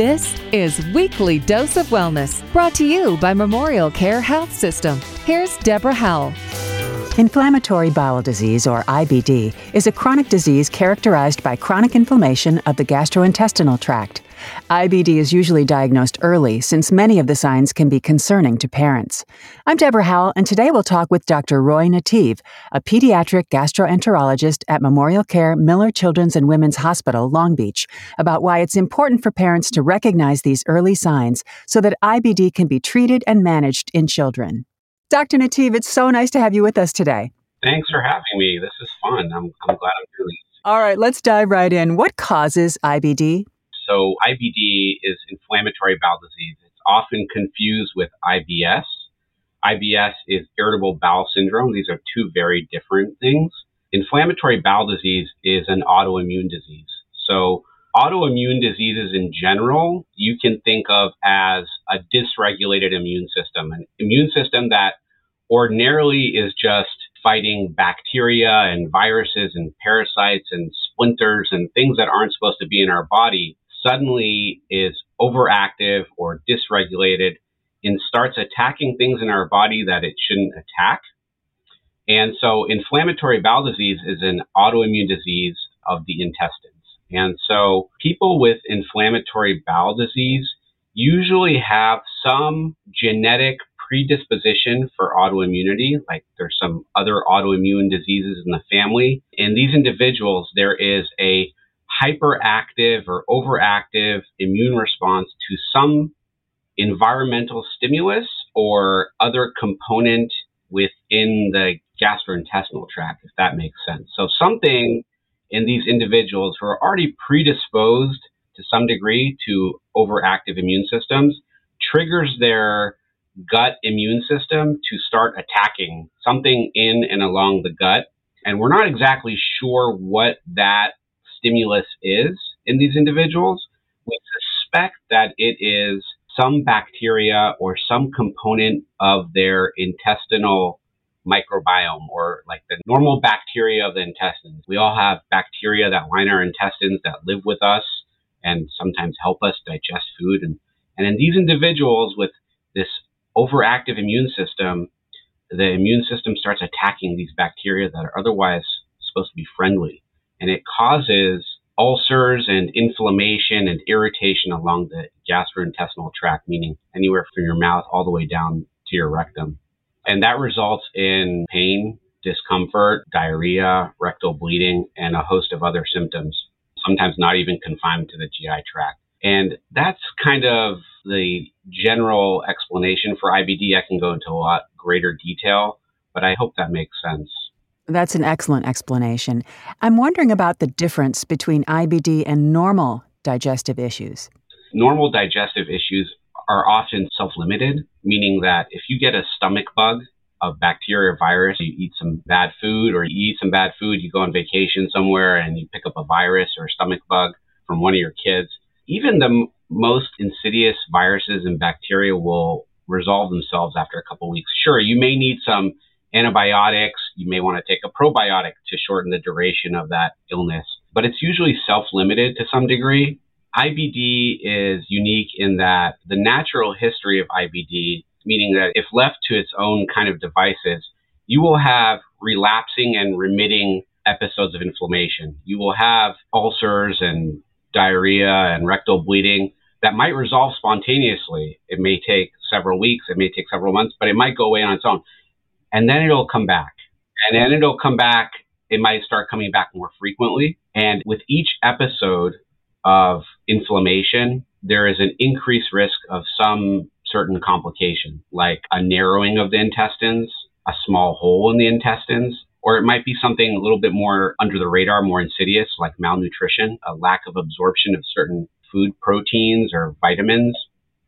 This is Weekly Dose of Wellness, brought to you by Memorial Care Health System. Here's Deborah Howell. Inflammatory bowel disease, or IBD, is a chronic disease characterized by chronic inflammation of the gastrointestinal tract. IBD is usually diagnosed early since many of the signs can be concerning to parents. I'm Deborah Howell, and today we'll talk with Dr. Roy Nattiv, a pediatric gastroenterologist at Memorial Care Miller Children's and Women's Hospital, Long Beach, about why it's important for parents to recognize these early signs so that IBD can be treated and managed in children. Dr. Nattiv, it's so nice to have you with us today. Thanks for having me. This is fun. I'm, I'm glad I'm doing this. All right, let's dive right in. What causes IBD? So, IBD is inflammatory bowel disease. It's often confused with IBS. IBS is irritable bowel syndrome. These are two very different things. Inflammatory bowel disease is an autoimmune disease. So, autoimmune diseases in general, you can think of as a dysregulated immune system, an immune system that ordinarily is just fighting bacteria and viruses and parasites and splinters and things that aren't supposed to be in our body suddenly is overactive or dysregulated and starts attacking things in our body that it shouldn't attack. And so inflammatory bowel disease is an autoimmune disease of the intestines. And so people with inflammatory bowel disease usually have some genetic predisposition for autoimmunity, like there's some other autoimmune diseases in the family. In these individuals, there is a hyperactive or overactive immune response to some environmental stimulus or other component within the gastrointestinal tract, if that makes sense. So something in these individuals who are already predisposed to some degree to overactive immune systems triggers their gut immune system to start attacking something in and along the gut. And we're not exactly sure what that stimulus is in these individuals. We suspect that it is some bacteria or some component of their intestinal microbiome or like the normal bacteria of the intestines. We all have bacteria that line our intestines that live with us and sometimes help us digest food. And, and in these individuals with this overactive immune system, the immune system starts attacking these bacteria that are otherwise supposed to be friendly. And it causes ulcers and inflammation and irritation along the gastrointestinal tract, meaning anywhere from your mouth all the way down to your rectum. And that results in pain, discomfort, diarrhea, rectal bleeding, and a host of other symptoms, sometimes not even confined to the GI tract. And that's kind of the general explanation for IBD. I can go into a lot greater detail, but I hope that makes sense. That's an excellent explanation. I'm wondering about the difference between IBD and normal digestive issues. Normal digestive issues are often self limited, meaning that if you get a stomach bug, a bacteria or virus, you eat some bad food, or you eat some bad food, you go on vacation somewhere and you pick up a virus or a stomach bug from one of your kids. Even the m- most insidious viruses and bacteria will resolve themselves after a couple weeks. Sure, you may need some antibiotics. You may want to take a probiotic to shorten the duration of that illness, but it's usually self limited to some degree. IBD is unique in that the natural history of IBD, meaning that if left to its own kind of devices, you will have relapsing and remitting episodes of inflammation. You will have ulcers and diarrhea and rectal bleeding that might resolve spontaneously. It may take several weeks, it may take several months, but it might go away on its own. And then it'll come back. And then it'll come back. It might start coming back more frequently. And with each episode, of inflammation, there is an increased risk of some certain complication, like a narrowing of the intestines, a small hole in the intestines, or it might be something a little bit more under the radar, more insidious, like malnutrition, a lack of absorption of certain food proteins or vitamins,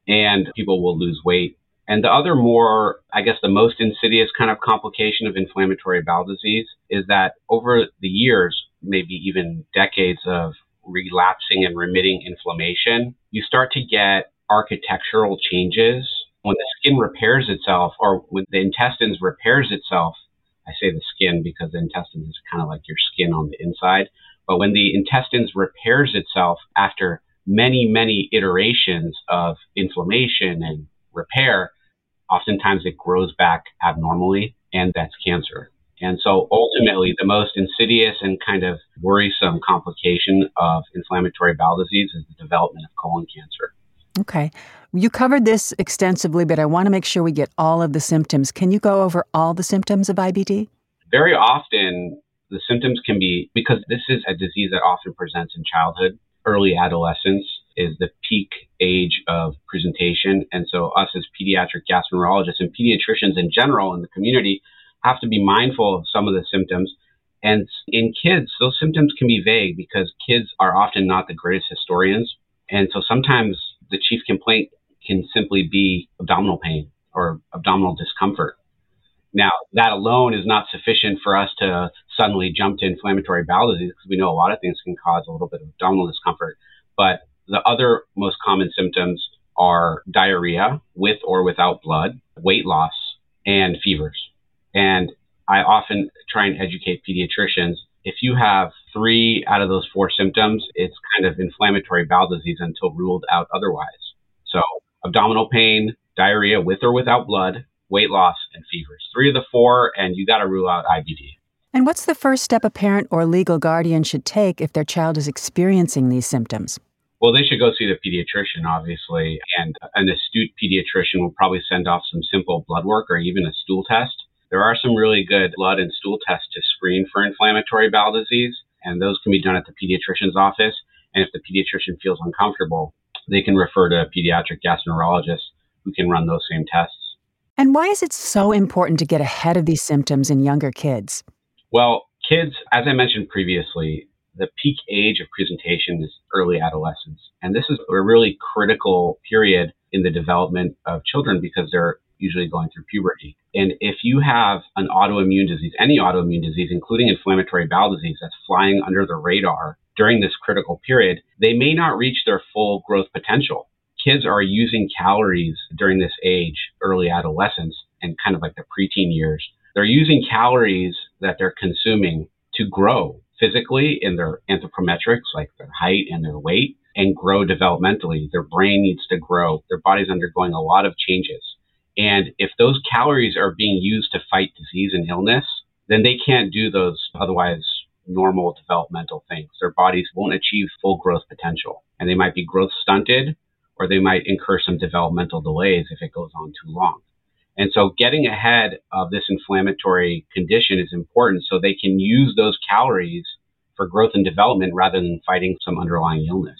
and people will lose weight. And the other more, I guess, the most insidious kind of complication of inflammatory bowel disease is that over the years, maybe even decades of relapsing and remitting inflammation, you start to get architectural changes. When the skin repairs itself, or when the intestines repairs itself, I say the skin because the intestines is kind of like your skin on the inside. But when the intestines repairs itself after many, many iterations of inflammation and repair, oftentimes it grows back abnormally, and that's cancer. And so ultimately, the most insidious and kind of worrisome complication of inflammatory bowel disease is the development of colon cancer. Okay. You covered this extensively, but I want to make sure we get all of the symptoms. Can you go over all the symptoms of IBD? Very often, the symptoms can be because this is a disease that often presents in childhood, early adolescence is the peak age of presentation. And so, us as pediatric gastroenterologists and pediatricians in general in the community have to be mindful of some of the symptoms. And in kids, those symptoms can be vague because kids are often not the greatest historians. And so sometimes the chief complaint can simply be abdominal pain or abdominal discomfort. Now, that alone is not sufficient for us to suddenly jump to inflammatory bowel disease because we know a lot of things can cause a little bit of abdominal discomfort. But the other most common symptoms are diarrhea with or without blood, weight loss, and fevers. And I often try and educate pediatricians if you have three out of those four symptoms, it's kind of inflammatory bowel disease until ruled out otherwise. So, abdominal pain, diarrhea with or without blood, weight loss, and fevers. Three of the four, and you got to rule out IBD. And what's the first step a parent or legal guardian should take if their child is experiencing these symptoms? Well, they should go see the pediatrician, obviously, and an astute pediatrician will probably send off some simple blood work or even a stool test. There are some really good blood and stool tests to screen for inflammatory bowel disease, and those can be done at the pediatrician's office. And if the pediatrician feels uncomfortable, they can refer to a pediatric gastroenterologist who can run those same tests. And why is it so important to get ahead of these symptoms in younger kids? Well, kids, as I mentioned previously, the peak age of presentation is early adolescence. And this is a really critical period in the development of children because they're usually going through puberty. And if you have an autoimmune disease, any autoimmune disease, including inflammatory bowel disease that's flying under the radar during this critical period, they may not reach their full growth potential. Kids are using calories during this age, early adolescence, and kind of like the preteen years. They're using calories that they're consuming to grow physically in their anthropometrics, like their height and their weight, and grow developmentally. Their brain needs to grow. Their body's undergoing a lot of changes. And if those calories are being used to fight disease and illness, then they can't do those otherwise normal developmental things. Their bodies won't achieve full growth potential. And they might be growth stunted or they might incur some developmental delays if it goes on too long. And so getting ahead of this inflammatory condition is important so they can use those calories for growth and development rather than fighting some underlying illness.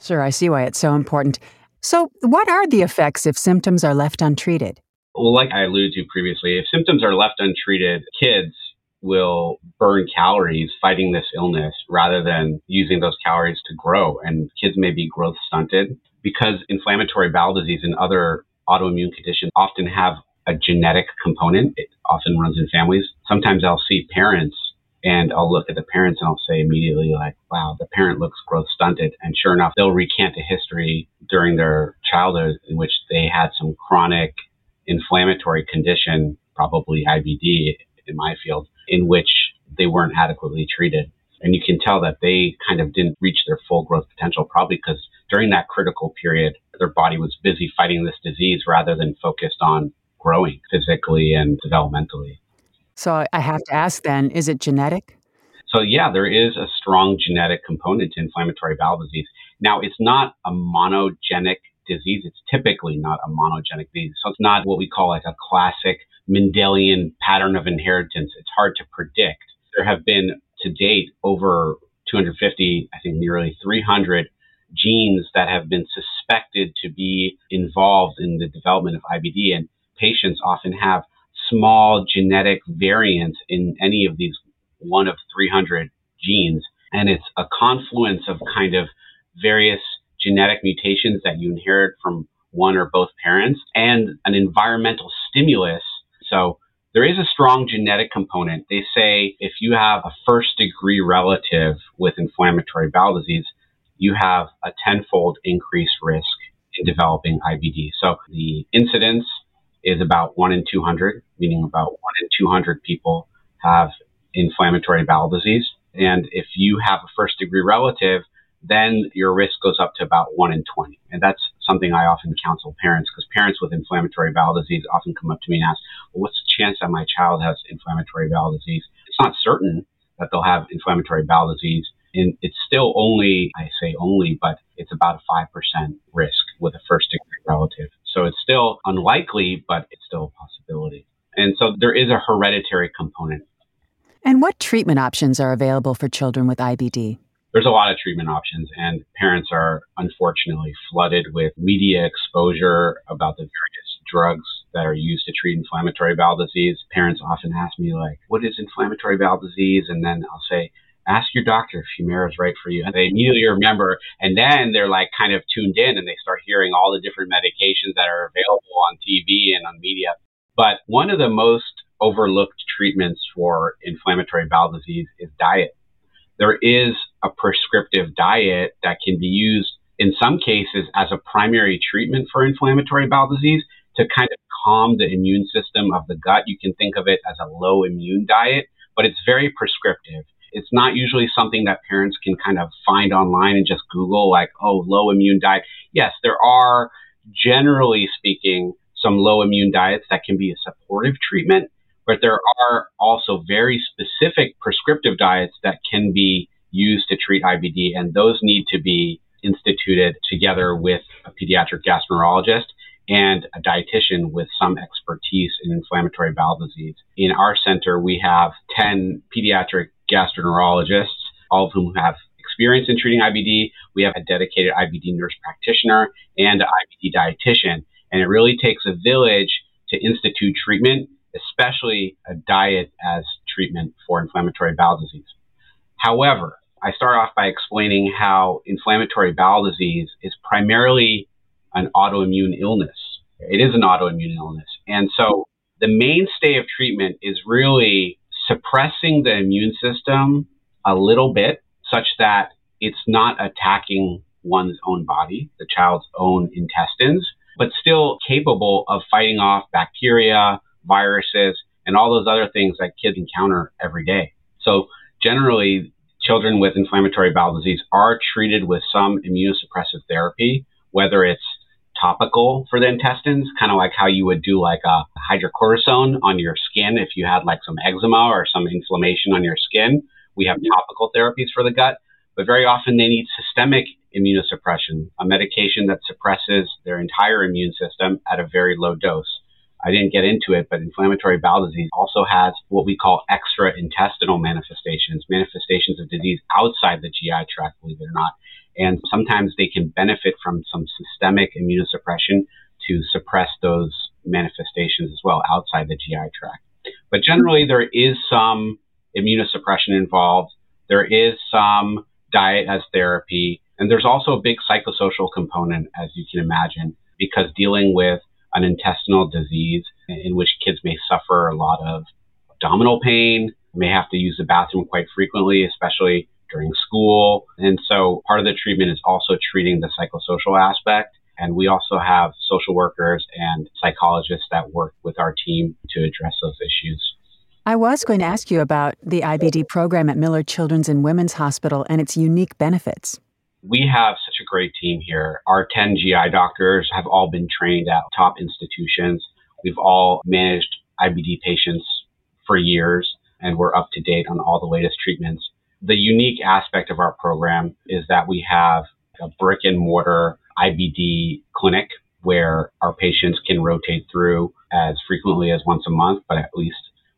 Sure, I see why it's so important. So, what are the effects if symptoms are left untreated? Well, like I alluded to previously, if symptoms are left untreated, kids will burn calories fighting this illness rather than using those calories to grow. And kids may be growth stunted because inflammatory bowel disease and other autoimmune conditions often have a genetic component. It often runs in families. Sometimes I'll see parents and I'll look at the parents and I'll say immediately, like, wow, the parent looks growth stunted. And sure enough, they'll recant a history during their childhood in which they had some chronic inflammatory condition, probably IBD in my field, in which they weren't adequately treated. And you can tell that they kind of didn't reach their full growth potential, probably because during that critical period, their body was busy fighting this disease rather than focused on growing physically and developmentally. So I have to ask then, is it genetic? So, yeah, there is a strong genetic component to inflammatory bowel disease. Now, it's not a monogenic disease. It's typically not a monogenic disease. So, it's not what we call like a classic Mendelian pattern of inheritance. It's hard to predict. There have been to date over 250, I think nearly 300 genes that have been suspected to be involved in the development of IBD. And patients often have small genetic variants in any of these one of 300 genes. And it's a confluence of kind of various genetic mutations that you inherit from one or both parents and an environmental stimulus. So there is a strong genetic component. They say if you have a first degree relative with inflammatory bowel disease, you have a tenfold increased risk in developing IBD. So the incidence is about 1 in 200, meaning about 1 in 200 people have inflammatory bowel disease. And if you have a first degree relative, then your risk goes up to about 1 in 20. And that's something I often counsel parents because parents with inflammatory bowel disease often come up to me and ask, well, what's the chance that my child has inflammatory bowel disease? It's not certain that they'll have inflammatory bowel disease. And it's still only, I say only, but it's about a 5% risk with a first degree relative. So it's still unlikely, but it's still a possibility. And so there is a hereditary component. And what treatment options are available for children with IBD? There's a lot of treatment options, and parents are unfortunately flooded with media exposure about the various drugs that are used to treat inflammatory bowel disease. Parents often ask me, like, what is inflammatory bowel disease? And then I'll say, ask your doctor if Humira is right for you. And they immediately remember, and then they're like kind of tuned in and they start hearing all the different medications that are available on TV and on media. But one of the most overlooked treatments for inflammatory bowel disease is diet. There is a prescriptive diet that can be used in some cases as a primary treatment for inflammatory bowel disease to kind of calm the immune system of the gut. You can think of it as a low immune diet, but it's very prescriptive. It's not usually something that parents can kind of find online and just Google, like, oh, low immune diet. Yes, there are, generally speaking, some low immune diets that can be a supportive treatment, but there are also very specific prescriptive diets that can be used to treat IBD, and those need to be instituted together with a pediatric gastroenterologist and a dietitian with some expertise in inflammatory bowel disease. In our center, we have 10 pediatric gastroenterologists, all of whom have experience in treating IBD. We have a dedicated IBD nurse practitioner and an IBD dietitian. And it really takes a village to institute treatment, especially a diet as treatment for inflammatory bowel disease. However, I start off by explaining how inflammatory bowel disease is primarily an autoimmune illness. It is an autoimmune illness. And so the mainstay of treatment is really suppressing the immune system a little bit such that it's not attacking one's own body, the child's own intestines, but still capable of fighting off bacteria, viruses, and all those other things that kids encounter every day. So generally, children with inflammatory bowel disease are treated with some immunosuppressive therapy, whether it's topical for the intestines, kind of like how you would do like a hydrocortisone on your skin if you had like some eczema or some inflammation on your skin. We have mm-hmm. topical therapies for the gut, but very often they need systemic immunosuppression, a medication that suppresses their entire immune system at a very low dose. I didn't get into it, but inflammatory bowel disease also has what we call extra intestinal manifestations, manifestations of disease outside the GI tract, believe it or not. And sometimes they can benefit from some systemic immunosuppression to suppress those manifestations as well outside the GI tract. But generally, there is some immunosuppression involved. There is some diet as therapy. And there's also a big psychosocial component, as you can imagine, because dealing with an intestinal disease in which kids may suffer a lot of abdominal pain, may have to use the bathroom quite frequently, especially during school. And so part of the treatment is also treating the psychosocial aspect. And we also have social workers and psychologists that work with our team to address those issues. I was going to ask you about the IBD program at Miller Children's and Women's Hospital and its unique benefits. We have such a great team here. Our 10 GI doctors have all been trained at top institutions. We've all managed IBD patients for years, and we're up to date on all the latest treatments. The unique aspect of our program is that we have a brick and mortar IBD clinic where our patients can rotate through as frequently as once a month, but at least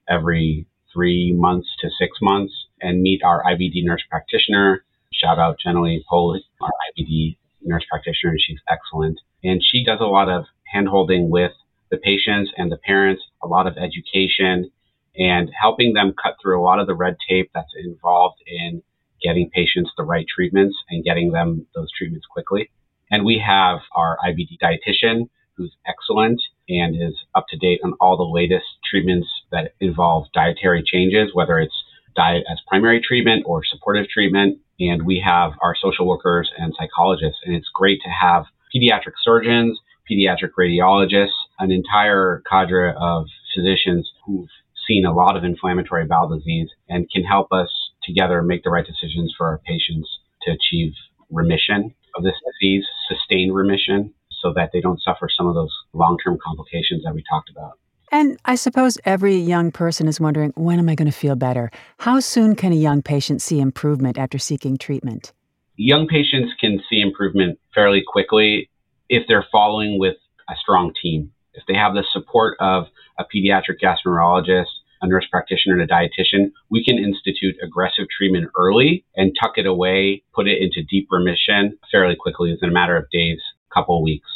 every three months to six months, and meet our IBD nurse practitioner. Shout out Jenny Polich, our IBD nurse practitioner. And she's excellent. And she does a lot of handholding with the patients and the parents, a lot of education, and helping them cut through a lot of the red tape that's involved in getting patients the right treatments and getting them those treatments quickly. And we have our IBD dietitian who's excellent and is up to date on all the latest treatments that involve dietary changes, whether it's diet as primary treatment or supportive treatment. And we have our social workers and psychologists. And it's great to have pediatric surgeons, pediatric radiologists, an entire cadre of physicians who've seen a lot of inflammatory bowel disease and can help us together make the right decisions for our patients to achieve remission of this disease, sustained remission, so that they don't suffer some of those long term complications that we talked about. And I suppose every young person is wondering when am I going to feel better? How soon can a young patient see improvement after seeking treatment? Young patients can see improvement fairly quickly if they're following with a strong team. If they have the support of a pediatric gastroenterologist, a nurse practitioner, and a dietitian, we can institute aggressive treatment early and tuck it away, put it into deep remission fairly quickly within a matter of days, couple of weeks.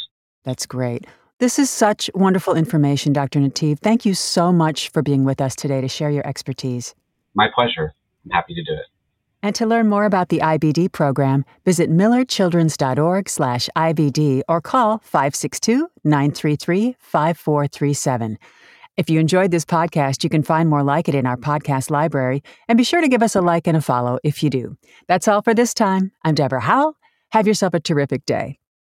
That's great. This is such wonderful information, Dr. Nattiv. Thank you so much for being with us today to share your expertise. My pleasure. I'm happy to do it. And to learn more about the IBD program, visit millerchildrens.org/ibd or call 562-933-5437. If you enjoyed this podcast, you can find more like it in our podcast library, and be sure to give us a like and a follow if you do. That's all for this time. I'm Deborah Howell. Have yourself a terrific day.